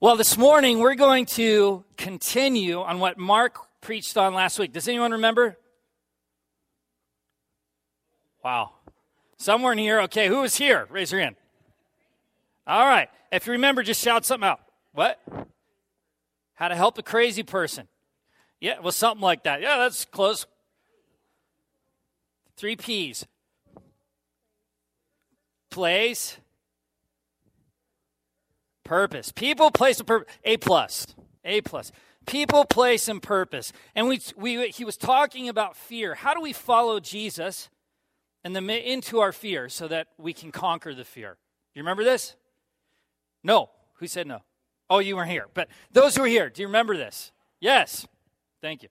Well, this morning we're going to continue on what Mark preached on last week. Does anyone remember? Wow. Somewhere in here. Okay, who was here? Raise your hand. All right. If you remember, just shout something out. What? How to help a crazy person. Yeah, well, something like that. Yeah, that's close. Three P's. Place. Purpose. People, place, and purpose. A plus. A plus. People, place, and purpose. And we, we, he was talking about fear. How do we follow Jesus and the, into our fear so that we can conquer the fear? You remember this? No. Who said no? Oh, you weren't here. But those who are here, do you remember this? Yes. Thank you.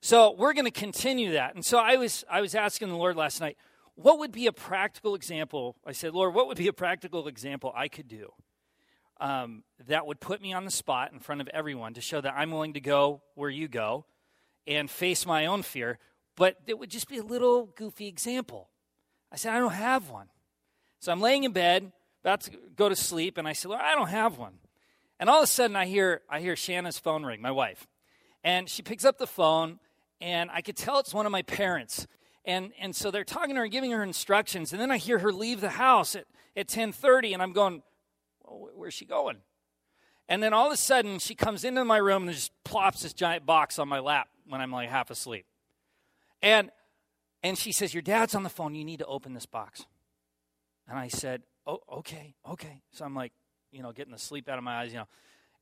So we're going to continue that. And so I was I was asking the Lord last night, what would be a practical example? I said, Lord, what would be a practical example I could do um, that would put me on the spot in front of everyone to show that I'm willing to go where you go and face my own fear, but it would just be a little goofy example. I said, I don't have one. So I'm laying in bed, about to go to sleep, and I said, Lord, I don't have one. And all of a sudden, I hear, I hear Shanna's phone ring, my wife. And she picks up the phone, and I could tell it's one of my parents. And, and so they're talking to her and giving her instructions. And then I hear her leave the house at, at 1030, and I'm going, well, where's she going? And then all of a sudden, she comes into my room and just plops this giant box on my lap when I'm like half asleep. And, and she says, your dad's on the phone. You need to open this box. And I said, oh, okay, okay. So I'm like, you know, getting the sleep out of my eyes, you know.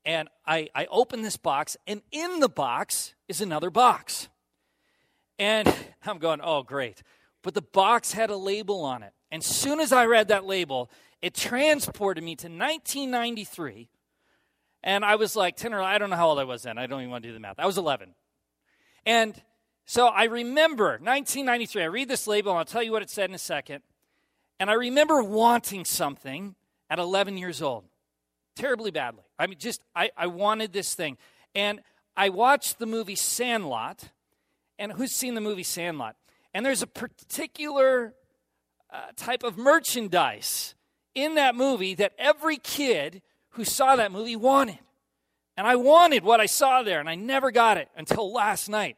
And I, I open this box, and in the box is another box. And I'm going, oh, great. But the box had a label on it. And soon as I read that label, it transported me to 1993. And I was like 10 or I don't know how old I was then. I don't even want to do the math. I was 11. And so I remember 1993. I read this label, and I'll tell you what it said in a second. And I remember wanting something at 11 years old terribly badly. I mean, just, I, I wanted this thing. And I watched the movie Sandlot. And who's seen the movie Sandlot? And there's a particular uh, type of merchandise in that movie that every kid who saw that movie wanted. And I wanted what I saw there, and I never got it until last night.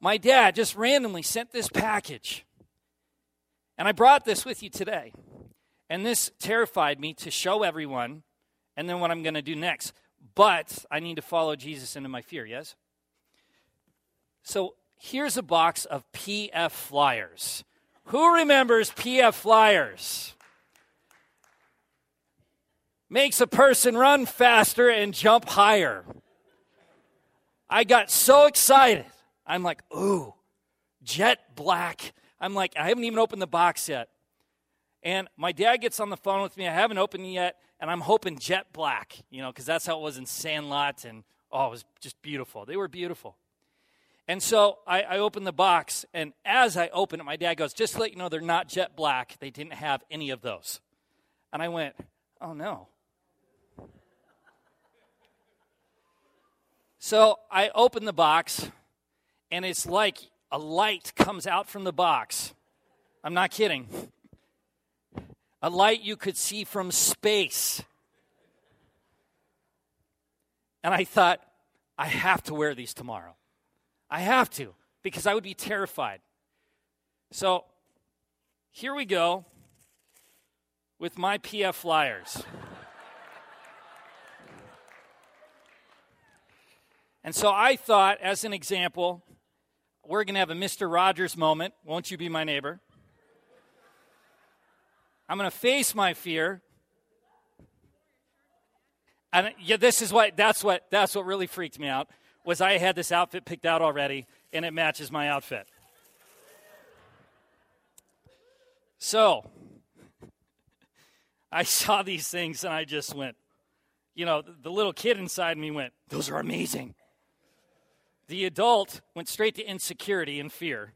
My dad just randomly sent this package. And I brought this with you today. And this terrified me to show everyone and then what I'm going to do next. But I need to follow Jesus into my fear, yes? So here's a box of PF flyers. Who remembers PF flyers? Makes a person run faster and jump higher. I got so excited. I'm like, ooh, jet black. I'm like, I haven't even opened the box yet. And my dad gets on the phone with me. I haven't opened it yet and I'm hoping jet black, you know, because that's how it was in Sandlot, and oh, it was just beautiful. They were beautiful. And so I, I opened the box, and as I open it, my dad goes, Just to let you know, they're not jet black. They didn't have any of those. And I went, Oh no. So I open the box, and it's like a light comes out from the box. I'm not kidding a light you could see from space. And I thought, I have to wear these tomorrow. I have to, because I would be terrified. So here we go with my PF flyers. And so I thought, as an example, we're going to have a Mr. Rogers moment. Won't you be my neighbor? I'm going to face my fear. And yeah, this is what that's what that's what really freaked me out was I had this outfit picked out already and it matches my outfit. So, I saw these things and I just went, you know, the little kid inside me went, "Those are amazing." The adult went straight to insecurity and fear.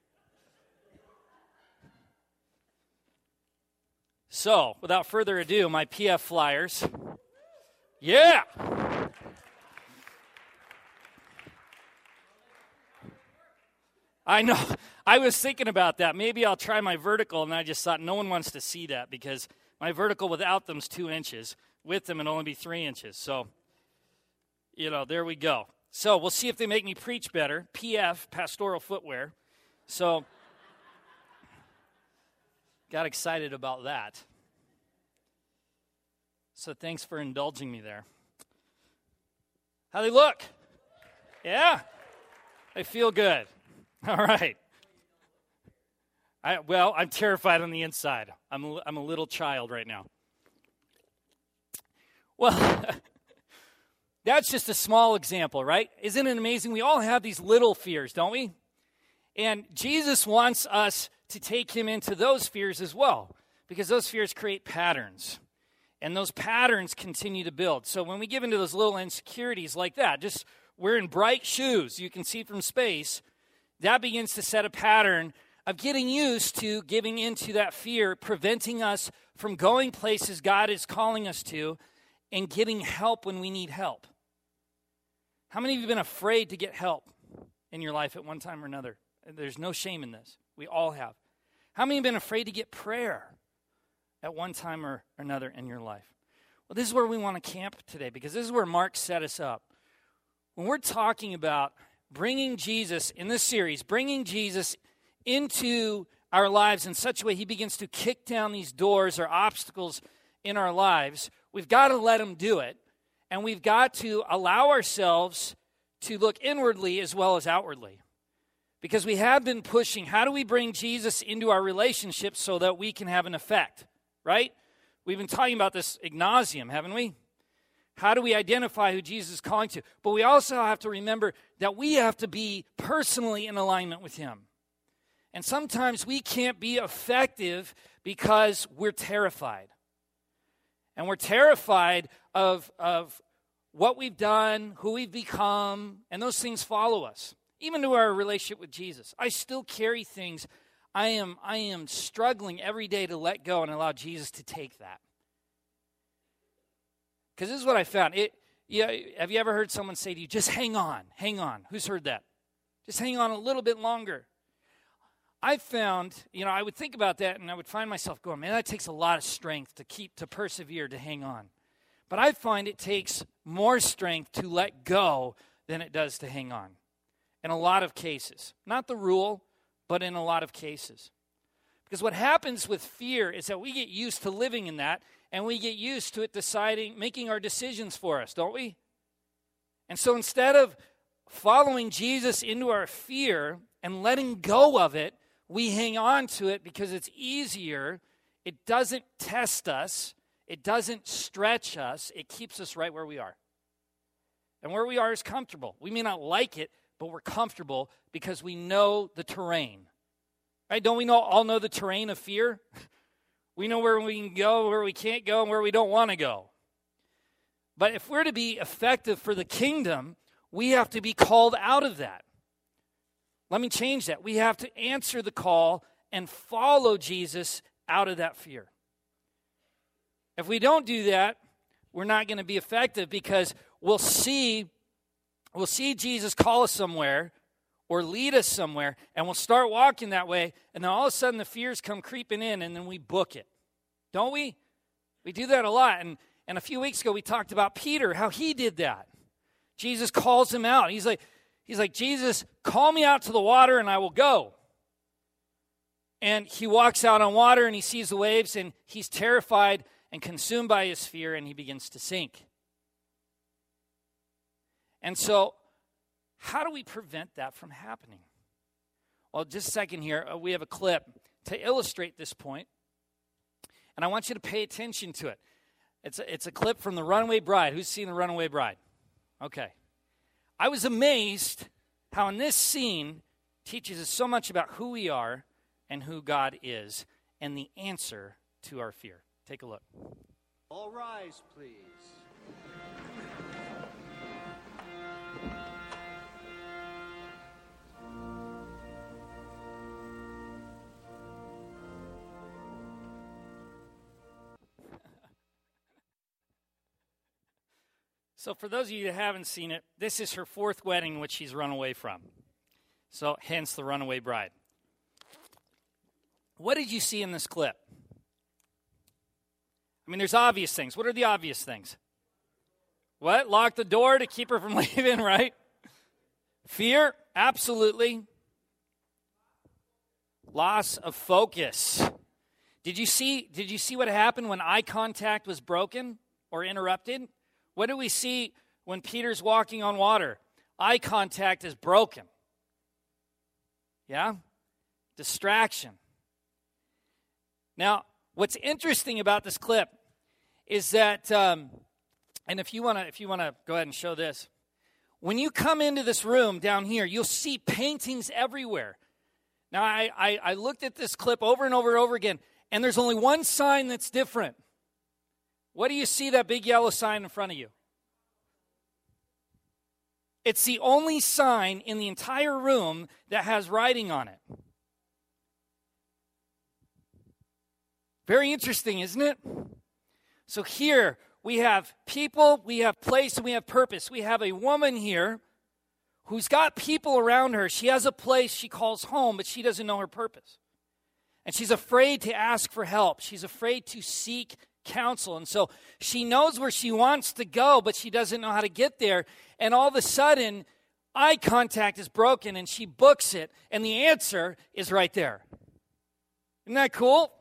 So, without further ado, my PF flyers. Yeah! I know. I was thinking about that. Maybe I'll try my vertical, and I just thought no one wants to see that because my vertical without them is two inches. with them it'll only be three inches. So, you know, there we go. So we'll see if they make me preach better. PF, pastoral footwear. So, got excited about that. So thanks for indulging me there. How they look? Yeah? They feel good. All right. I, well, I'm terrified on the inside. I'm I'm a little child right now. Well, that's just a small example, right? Isn't it amazing? We all have these little fears, don't we? And Jesus wants us to take him into those fears as well, because those fears create patterns. And those patterns continue to build. So when we give into those little insecurities like that, just wearing bright shoes you can see from space, that begins to set a pattern of getting used to giving into that fear, preventing us from going places God is calling us to and getting help when we need help. How many of you have been afraid to get help in your life at one time or another? There's no shame in this. We all have. How many have been afraid to get prayer at one time or another in your life? Well, this is where we want to camp today because this is where Mark set us up. When we're talking about bringing Jesus in this series, bringing Jesus into our lives in such a way he begins to kick down these doors or obstacles in our lives, we've got to let him do it. And we've got to allow ourselves to look inwardly as well as outwardly. Because we have been pushing, how do we bring Jesus into our relationships so that we can have an effect, right? We've been talking about this ignasium, haven't we? How do we identify who Jesus is calling to? But we also have to remember that we have to be personally in alignment with Him. And sometimes we can't be effective because we're terrified. And we're terrified of, of what we've done, who we've become, and those things follow us. Even to our relationship with Jesus. I still carry things. I am, I am struggling every day to let go and allow Jesus to take that. Because this is what I found. It, yeah, have you ever heard someone say to you, just hang on, hang on? Who's heard that? Just hang on a little bit longer. I found, you know, I would think about that and I would find myself going, man, that takes a lot of strength to keep, to persevere, to hang on. But I find it takes more strength to let go than it does to hang on in a lot of cases. Not the rule, but in a lot of cases. Because what happens with fear is that we get used to living in that and we get used to it deciding, making our decisions for us, don't we? And so instead of following Jesus into our fear and letting go of it, we hang on to it because it's easier. It doesn't test us, it doesn't stretch us, it keeps us right where we are. And where we are is comfortable. We may not like it, but we're comfortable because we know the terrain. Right? Don't we know, all know the terrain of fear? We know where we can go, where we can't go, and where we don't want to go. But if we're to be effective for the kingdom, we have to be called out of that. Let me change that. We have to answer the call and follow Jesus out of that fear. If we don't do that, we're not going to be effective because we'll see we'll see Jesus call us somewhere or lead us somewhere and we'll start walking that way and then all of a sudden the fears come creeping in and then we book it. Don't we? We do that a lot and and a few weeks ago we talked about Peter how he did that. Jesus calls him out. He's like He's like, Jesus, call me out to the water and I will go. And he walks out on water and he sees the waves and he's terrified and consumed by his fear and he begins to sink. And so, how do we prevent that from happening? Well, just a second here. Uh, we have a clip to illustrate this point, and I want you to pay attention to it. It's a, it's a clip from The Runaway Bride. Who's seen The Runaway Bride? Okay. I was amazed how in this scene teaches us so much about who we are and who God is and the answer to our fear. Take a look. All rise, please. So, for those of you who haven't seen it, this is her fourth wedding, which she's run away from. So, hence the runaway bride. What did you see in this clip? I mean, there's obvious things. What are the obvious things? What? Lock the door to keep her from leaving, right? Fear? Absolutely. Loss of focus. Did you see did you see what happened when eye contact was broken or interrupted? What do we see when Peter's walking on water? Eye contact is broken. Yeah? Distraction. Now, what's interesting about this clip is that, um, and if you want to, if you want to go ahead and show this, when you come into this room down here, you'll see paintings everywhere. Now, I, I, I looked at this clip over and over and over again, and there's only one sign that's different. What do you see that big yellow sign in front of you? It's the only sign in the entire room that has writing on it. Very interesting, isn't it? So here we have people, we have place, and we have purpose. We have a woman here who's got people around her. She has a place she calls home, but she doesn't know her purpose. And she's afraid to ask for help. She's afraid to seek counsel. And so she knows where she wants to go, but she doesn't know how to get there. And all of a sudden, eye contact is broken and she books it, and the answer is right there. Isn't that cool?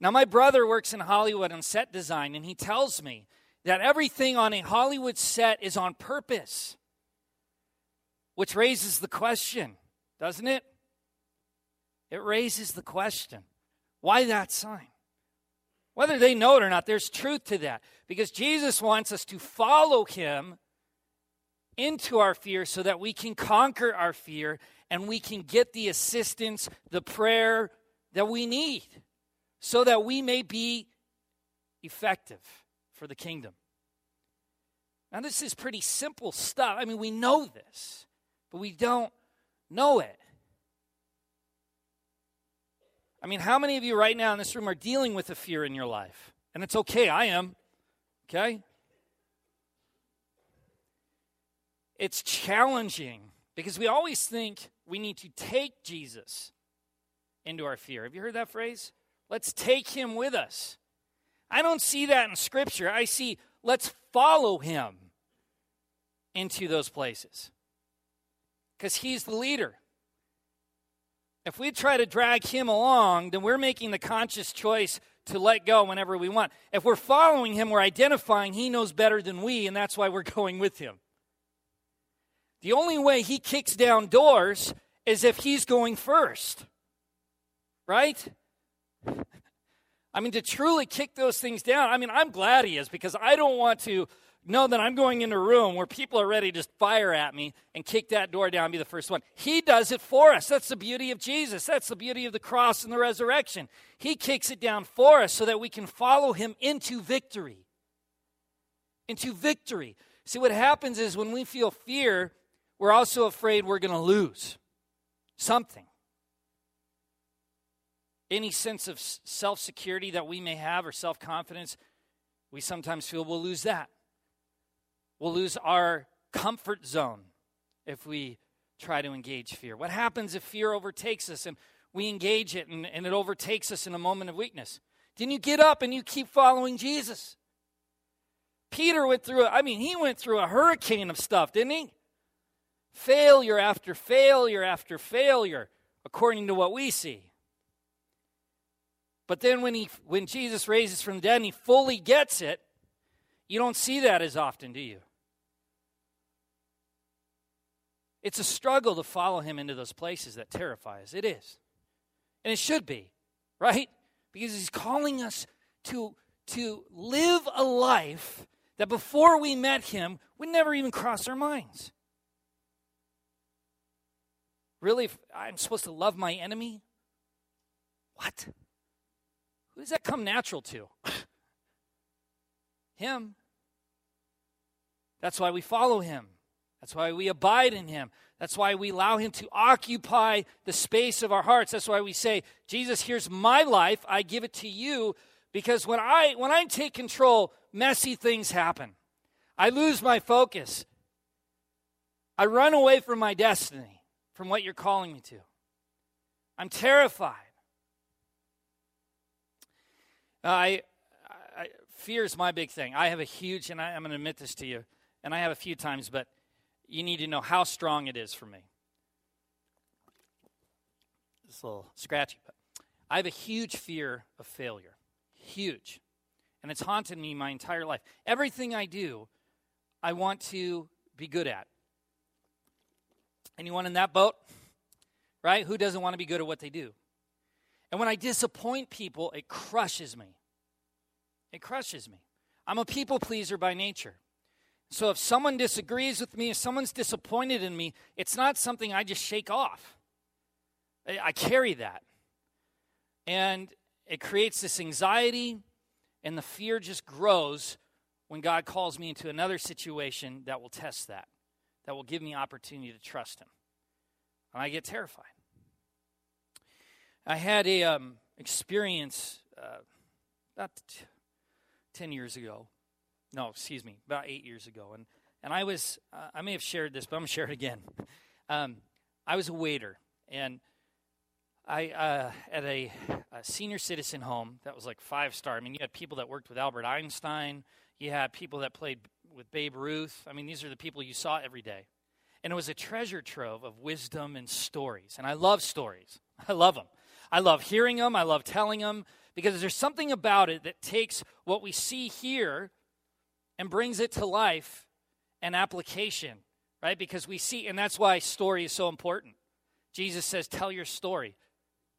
Now, my brother works in Hollywood on set design, and he tells me that everything on a Hollywood set is on purpose, which raises the question, doesn't it? It raises the question why that sign? Whether they know it or not, there's truth to that. Because Jesus wants us to follow him into our fear so that we can conquer our fear and we can get the assistance, the prayer that we need so that we may be effective for the kingdom. Now, this is pretty simple stuff. I mean, we know this, but we don't know it. I mean, how many of you right now in this room are dealing with a fear in your life? And it's okay, I am. Okay? It's challenging because we always think we need to take Jesus into our fear. Have you heard that phrase? Let's take him with us. I don't see that in Scripture. I see let's follow him into those places because he's the leader. If we try to drag him along, then we're making the conscious choice to let go whenever we want. If we're following him, we're identifying he knows better than we, and that's why we're going with him. The only way he kicks down doors is if he's going first, right? I mean, to truly kick those things down, I mean, I'm glad he is because I don't want to know that I'm going in a room where people are ready to just fire at me and kick that door down be the first one. He does it for us. That's the beauty of Jesus. That's the beauty of the cross and the resurrection. He kicks it down for us so that we can follow him into victory. Into victory. See, what happens is when we feel fear, we're also afraid we're going to lose something any sense of self security that we may have or self confidence, we sometimes feel we'll lose that. We'll lose our comfort zone if we try to engage fear. What happens if fear overtakes us and we engage it and, and it overtakes us in a moment of weakness? Didn't you get up and you keep following Jesus? Peter went through, I mean, he went through a hurricane of stuff, didn't he? Failure after failure after failure, according to what we see. But then when he when Jesus raises from the dead and he fully gets it, you don't see that as often, do you? It's a struggle to follow him into those places that terrify us. It is. And it should be, right? Because he's calling us to, to live a life that before we met him would never even cross our minds. Really, I'm supposed to love my enemy? What? Who does that come natural to? him. That's why we follow him. That's why we abide in him. That's why we allow him to occupy the space of our hearts. That's why we say, Jesus, here's my life. I give it to you. Because when I when I take control, messy things happen. I lose my focus. I run away from my destiny, from what you're calling me to. I'm terrified. I, I fear is my big thing. I have a huge, and I, I'm going to admit this to you, and I have a few times, but you need to know how strong it is for me. It's a little scratchy, but I have a huge fear of failure. Huge. And it's haunted me my entire life. Everything I do, I want to be good at. Anyone in that boat? Right? Who doesn't want to be good at what they do? And when I disappoint people, it crushes me. It crushes me. I'm a people pleaser by nature. So if someone disagrees with me, if someone's disappointed in me, it's not something I just shake off. I carry that. And it creates this anxiety, and the fear just grows when God calls me into another situation that will test that, that will give me opportunity to trust Him. And I get terrified. I had a um, experience uh, about t- 10 years ago. No, excuse me, about eight years ago. And, and I was, uh, I may have shared this, but I'm going to share it again. Um, I was a waiter, and I uh, at a, a, senior citizen home that was like five star. I mean, you had people that worked with Albert Einstein. You had people that played with Babe Ruth. I mean, these are the people you saw every day, and it was a treasure trove of wisdom and stories. And I love stories. I love them. I love hearing them. I love telling them because there's something about it that takes what we see here and brings it to life and application, right? Because we see, and that's why story is so important. Jesus says, Tell your story.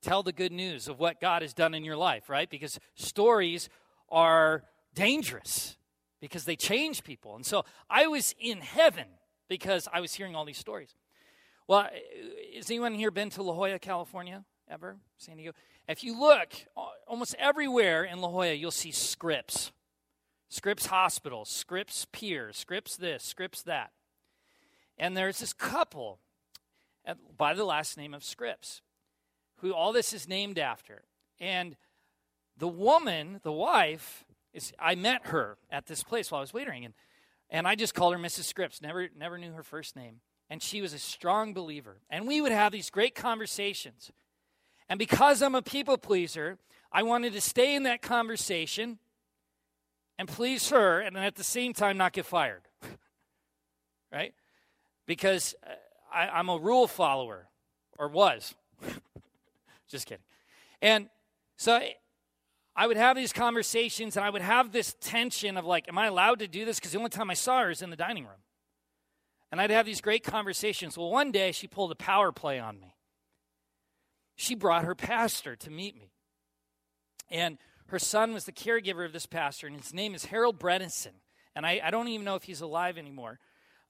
Tell the good news of what God has done in your life, right? Because stories are dangerous because they change people. And so I was in heaven because I was hearing all these stories. Well, has anyone here been to La Jolla, California ever? San Diego? If you look almost everywhere in La Jolla, you'll see Scripps. Scripps Hospital, Scripps Pier, Scripps this, Scripps that. And there's this couple by the last name of Scripps who all this is named after. And the woman, the wife, is I met her at this place while I was waiting, and, and I just called her Mrs. Scripps, never, never knew her first name. And she was a strong believer. And we would have these great conversations. And because I'm a people pleaser, I wanted to stay in that conversation and please her, and at the same time not get fired. right? Because uh, I, am a rule follower, or was. Just kidding. And so I would have these conversations and I would have this tension of like, am I allowed to do this? Because the only time I saw her is in the dining room. And I'd have these great conversations. Well, one day she pulled a power play on me. She brought her pastor to meet me. And her son was the caregiver of this pastor, and his name is Harold Bredesen. And I, I don't even know if he's alive anymore.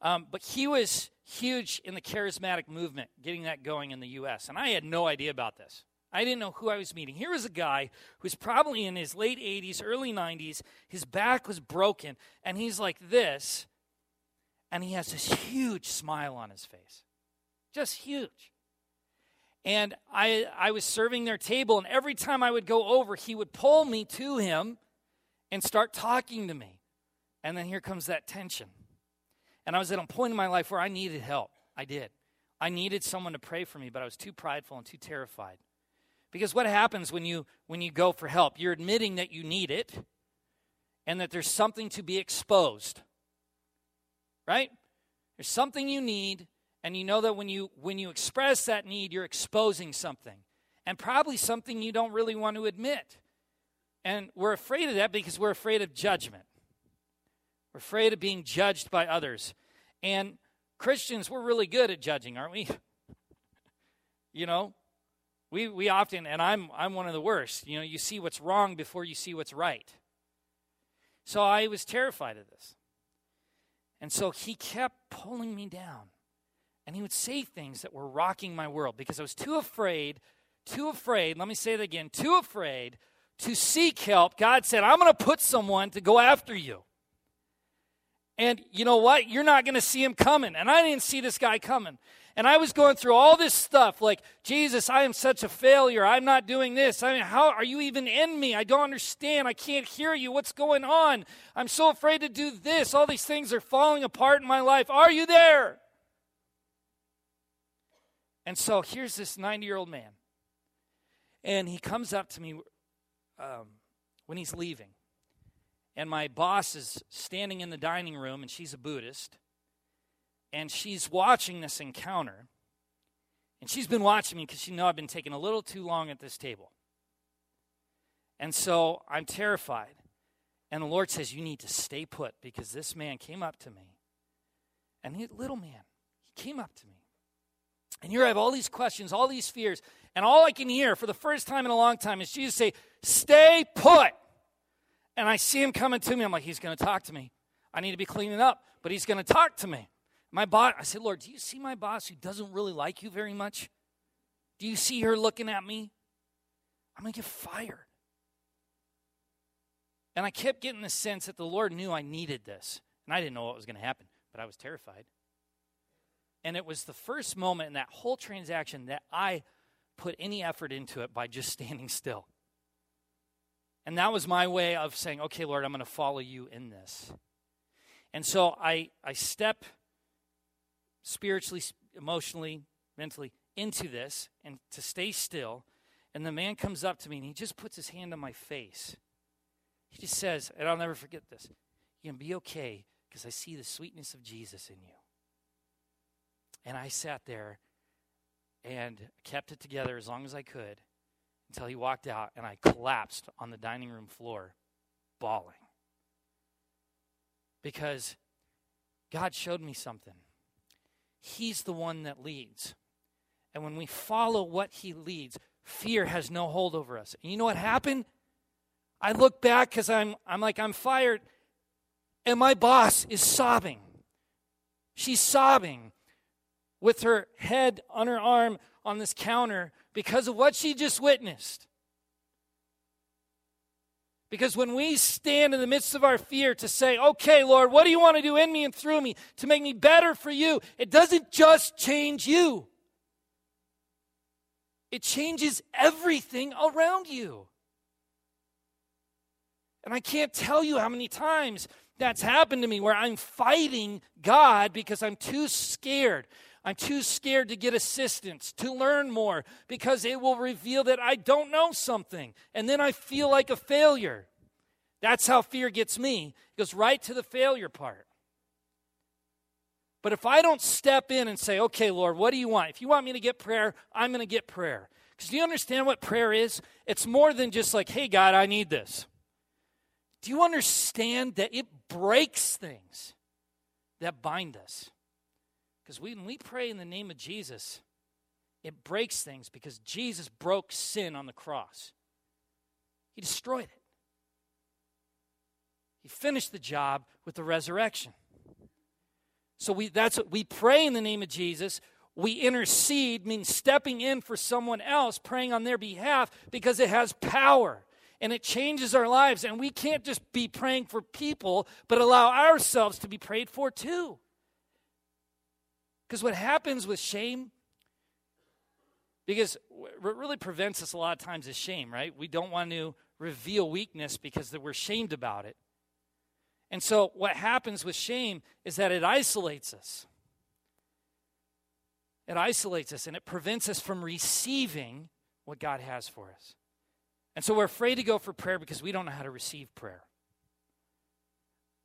Um, but he was huge in the charismatic movement, getting that going in the U.S. And I had no idea about this. I didn't know who I was meeting. Here was a guy who's probably in his late 80s, early 90s. His back was broken, and he's like this, and he has this huge smile on his face. Just huge. And I, I was serving their table, and every time I would go over, he would pull me to him and start talking to me. And then here comes that tension. And I was at a point in my life where I needed help. I did. I needed someone to pray for me, but I was too prideful and too terrified. Because what happens when you when you go for help? You're admitting that you need it and that there's something to be exposed. Right? There's something you need and you know that when you when you express that need you're exposing something and probably something you don't really want to admit. And we're afraid of that because we're afraid of judgment. We're afraid of being judged by others. And Christians, we're really good at judging, aren't we? you know, we, we often, and I'm, I'm one of the worst, you know, you see what's wrong before you see what's right. So I was terrified of this. And so he kept pulling me down. And he would say things that were rocking my world because I was too afraid, too afraid, let me say it again, too afraid to seek help. God said, I'm going to put someone to go after you. And you know what? You're not going to see him coming. And I didn't see this guy coming. And I was going through all this stuff like, Jesus, I am such a failure. I'm not doing this. I mean, how are you even in me? I don't understand. I can't hear you. What's going on? I'm so afraid to do this. All these things are falling apart in my life. Are you there? And so here's this 90 year old man. And he comes up to me um, when he's leaving. and my boss is standing in the dining room, and she's a Buddhist, and she's watching this encounter. And she's been watching me because she know I've been taking a little too long at this table. And so I'm terrified. And the Lord says, You need to stay put because this man came up to me. And he, little man, he came up to me. And here I have all these questions, all these fears. And all I can hear for the first time in a long time is Jesus say, Stay put. And I see him coming to me. I'm like, He's going to talk to me. I need to be cleaning up, but he's going to talk to me. My boss, I said, Lord, do you see my boss who doesn't really like you very much? Do you see her looking at me? I'm going to get fired. And I kept getting the sense that the Lord knew I needed this. And I didn't know what was going to happen, but I was terrified. And it was the first moment in that whole transaction that I put any effort into it by just standing still. And that was my way of saying, okay, Lord, I'm going to follow you in this. And so I, I step spiritually, emotionally, mentally into this and to stay still. And the man comes up to me and he just puts his hand on my face. He just says, and I'll never forget this you can be okay because I see the sweetness of Jesus in you. And I sat there and kept it together as long as I could until he walked out and I collapsed on the dining room floor, bawling. Because God showed me something. He's the one that leads. And when we follow what he leads, fear has no hold over us. And you know what happened? I look back because I'm, I'm like, I'm fired, and my boss is sobbing. She's sobbing with her head on her arm on this counter because of what she just witnessed. Because when we stand in the midst of our fear to say, okay, Lord, what do you want to do in me and through me to make me better for you? It doesn't just change you, it changes everything around you. And I can't tell you how many times that's happened to me where I'm fighting God because I'm too scared. I'm too scared to get assistance, to learn more, because it will reveal that I don't know something. And then I feel like a failure. That's how fear gets me. It goes right to the failure part. But if I don't step in and say, okay, Lord, what do you want? If you want me to get prayer, I'm going to get prayer. Because do you understand what prayer is? It's more than just like, hey, God, I need this. Do you understand that it breaks things that bind us? Because when we pray in the name of Jesus, it breaks things because Jesus broke sin on the cross. He destroyed it. He finished the job with the resurrection. So we that's what we pray in the name of Jesus. We intercede means stepping in for someone else, praying on their behalf because it has power and it changes our lives. And we can't just be praying for people, but allow ourselves to be prayed for too. Because what happens with shame, because what really prevents us a lot of times is shame, right? We don't want to reveal weakness because we're shamed about it. And so what happens with shame is that it isolates us. It isolates us and it prevents us from receiving what God has for us. And so we're afraid to go for prayer because we don't know how to receive prayer.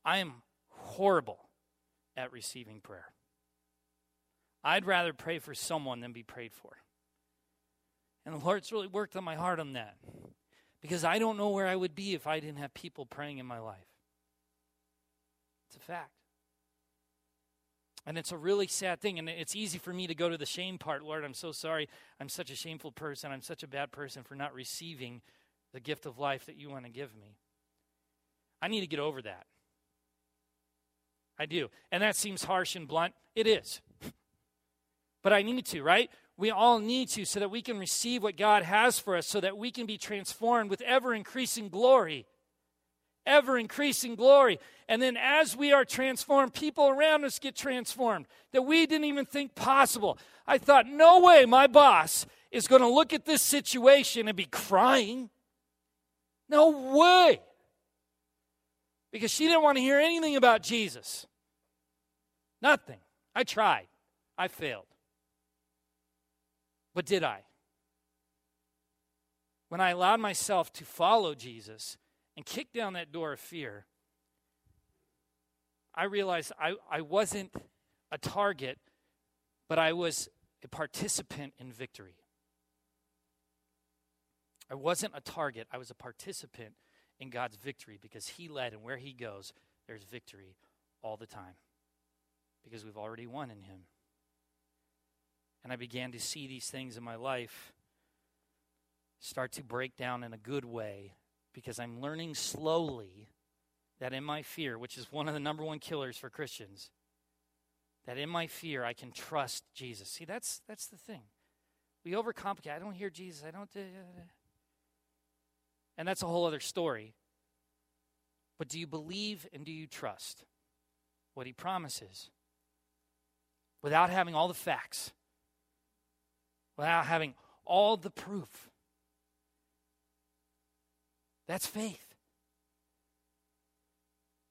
I am horrible at receiving prayer. I'd rather pray for someone than be prayed for. And the Lord's really worked on my heart on that because I don't know where I would be if I didn't have people praying in my life. It's a fact. And it's a really sad thing. And it's easy for me to go to the shame part. Lord, I'm so sorry. I'm such a shameful person. I'm such a bad person for not receiving the gift of life that you want to give me. I need to get over that. I do. And that seems harsh and blunt. It is. but I need to, right? We all need to so that we can receive what God has for us, so that we can be transformed with ever increasing glory ever increasing glory. And then as we are transformed, people around us get transformed that we didn't even think possible. I thought, no way my boss is going to look at this situation and be crying. No way. Because she didn't want to hear anything about Jesus. Nothing. I tried. I failed. But did I? When I allowed myself to follow Jesus, and kick down that door of fear, I realized I, I wasn't a target, but I was a participant in victory. I wasn't a target, I was a participant in God's victory because He led, and where He goes, there's victory all the time because we've already won in Him. And I began to see these things in my life start to break down in a good way because I'm learning slowly that in my fear, which is one of the number one killers for Christians, that in my fear I can trust Jesus. See, that's that's the thing. We overcomplicate. I don't hear Jesus. I don't. Uh, and that's a whole other story. But do you believe and do you trust what he promises? Without having all the facts, without having all the proof. That's faith.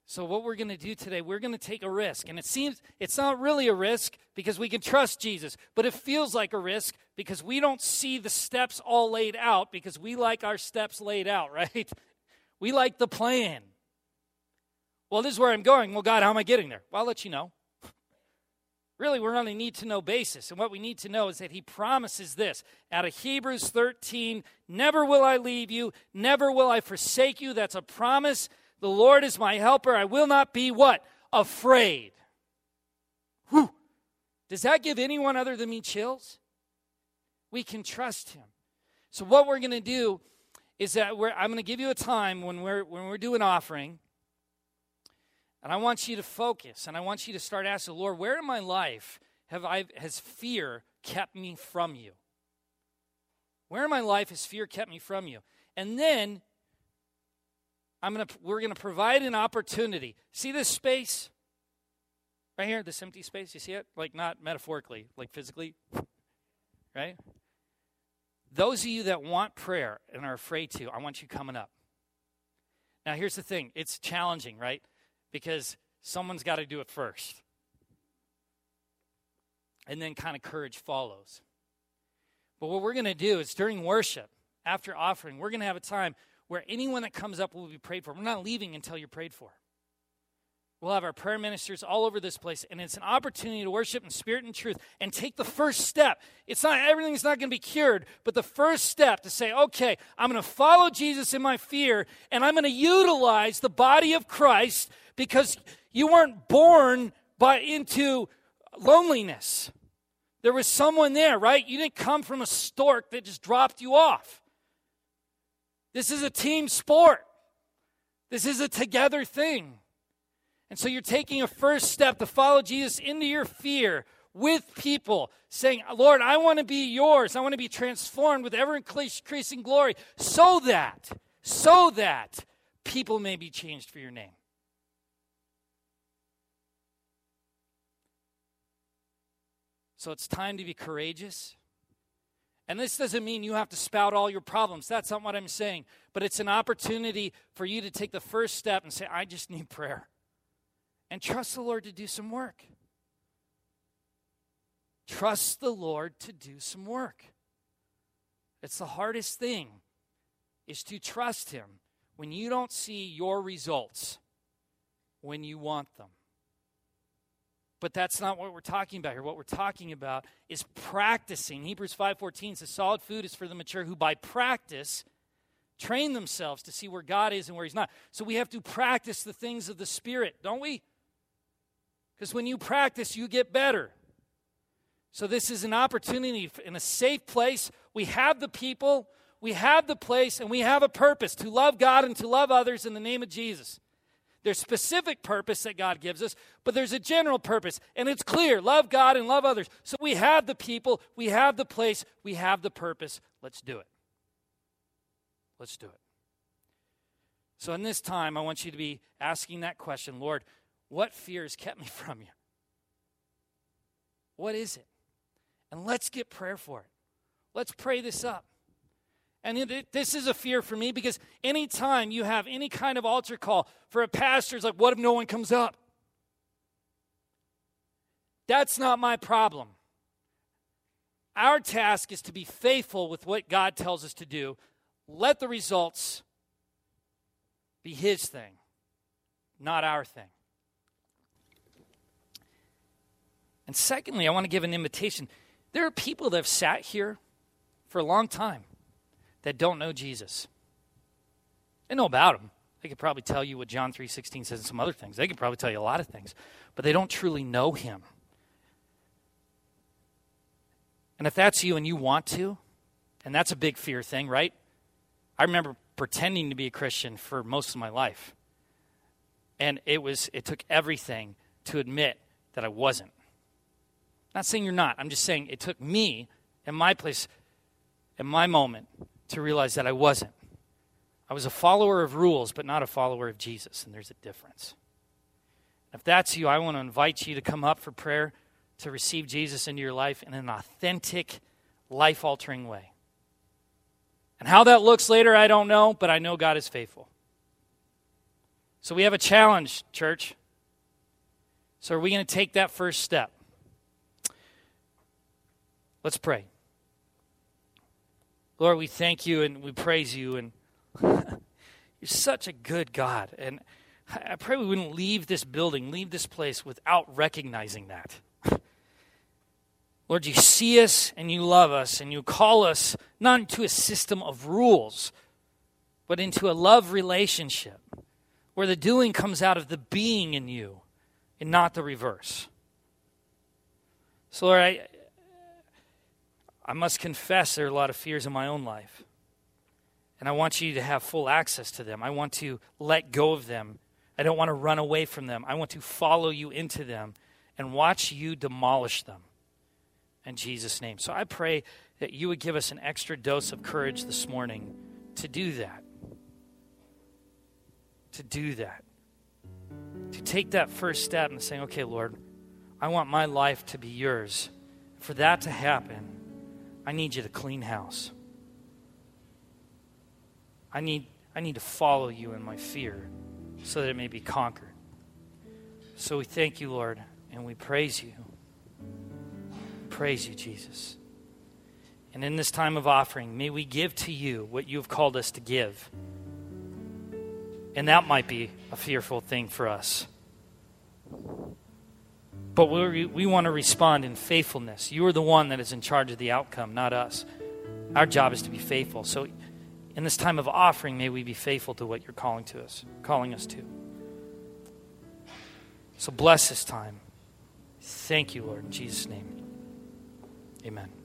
So, what we're going to do today, we're going to take a risk. And it seems it's not really a risk because we can trust Jesus, but it feels like a risk because we don't see the steps all laid out because we like our steps laid out, right? We like the plan. Well, this is where I'm going. Well, God, how am I getting there? Well, I'll let you know. Really, we're on a need to know basis. And what we need to know is that He promises this out of Hebrews 13 Never will I leave you, never will I forsake you. That's a promise the Lord is my helper. I will not be what? Afraid. Whew. Does that give anyone other than me chills? We can trust him. So what we're going to do is that I'm going to give you a time when we're when we're doing offering, and I want you to focus, and I want you to start asking, Lord, where in my life have I has fear kept me from you? Where in my life has fear kept me from you? And then I'm gonna, we're to provide an opportunity. See this space? Right here, this empty space, you see it? Like not metaphorically, like physically. Right? Those of you that want prayer and are afraid to, I want you coming up. Now, here's the thing it's challenging, right? Because someone's got to do it first. And then kind of courage follows. But what we're going to do is during worship, after offering, we're going to have a time where anyone that comes up will be prayed for. We're not leaving until you're prayed for. We'll have our prayer ministers all over this place, and it's an opportunity to worship in spirit and truth and take the first step. It's not everything's not going to be cured, but the first step to say, okay, I'm going to follow Jesus in my fear, and I'm going to utilize the body of Christ because you weren't born by into loneliness. There was someone there, right? You didn't come from a stork that just dropped you off. This is a team sport. This is a together thing. And so you're taking a first step to follow Jesus into your fear with people, saying, Lord, I want to be yours. I want to be transformed with ever increasing glory so that, so that people may be changed for your name. So it's time to be courageous. And this doesn't mean you have to spout all your problems. That's not what I'm saying. But it's an opportunity for you to take the first step and say, I just need prayer. And trust the Lord to do some work. Trust the Lord to do some work. It's the hardest thing is to trust him when you don't see your results when you want them. But that's not what we're talking about here. What we're talking about is practicing. Hebrews 5:14 says solid food is for the mature who by practice train themselves to see where God is and where he's not. So we have to practice the things of the spirit, don't we? Because when you practice, you get better. So this is an opportunity in a safe place. We have the people, we have the place, and we have a purpose to love God and to love others in the name of Jesus. There's specific purpose that God gives us, but there's a general purpose, and it's clear love God and love others. So we have the people, we have the place, we have the purpose. Let's do it. Let's do it. So, in this time, I want you to be asking that question Lord, what fears kept me from you? What is it? And let's get prayer for it. Let's pray this up. And this is a fear for me because anytime you have any kind of altar call for a pastor, it's like, what if no one comes up? That's not my problem. Our task is to be faithful with what God tells us to do. Let the results be His thing, not our thing. And secondly, I want to give an invitation. There are people that have sat here for a long time that don't know Jesus. They know about him. They could probably tell you what John 3:16 says and some other things. They could probably tell you a lot of things, but they don't truly know him. And if that's you and you want to, and that's a big fear thing, right? I remember pretending to be a Christian for most of my life. And it was it took everything to admit that I wasn't. Not saying you're not. I'm just saying it took me in my place in my moment to realize that I wasn't. I was a follower of rules, but not a follower of Jesus, and there's a difference. If that's you, I want to invite you to come up for prayer to receive Jesus into your life in an authentic, life altering way. And how that looks later, I don't know, but I know God is faithful. So we have a challenge, church. So are we going to take that first step? Let's pray. Lord, we thank you and we praise you, and you're such a good God. And I pray we wouldn't leave this building, leave this place without recognizing that. Lord, you see us and you love us, and you call us not into a system of rules, but into a love relationship where the doing comes out of the being in you and not the reverse. So, Lord, I, I must confess there are a lot of fears in my own life. And I want you to have full access to them. I want to let go of them. I don't want to run away from them. I want to follow you into them and watch you demolish them in Jesus' name. So I pray that you would give us an extra dose of courage this morning to do that. To do that. To take that first step and saying, okay, Lord, I want my life to be yours. For that to happen, I need you to clean house. I need, I need to follow you in my fear so that it may be conquered. So we thank you, Lord, and we praise you. Praise you, Jesus. And in this time of offering, may we give to you what you have called us to give. And that might be a fearful thing for us. But we, we want to respond in faithfulness. You are the one that is in charge of the outcome, not us. Our job is to be faithful. So in this time of offering, may we be faithful to what you're calling to us, calling us to. So bless this time. Thank you, Lord, in Jesus' name. Amen.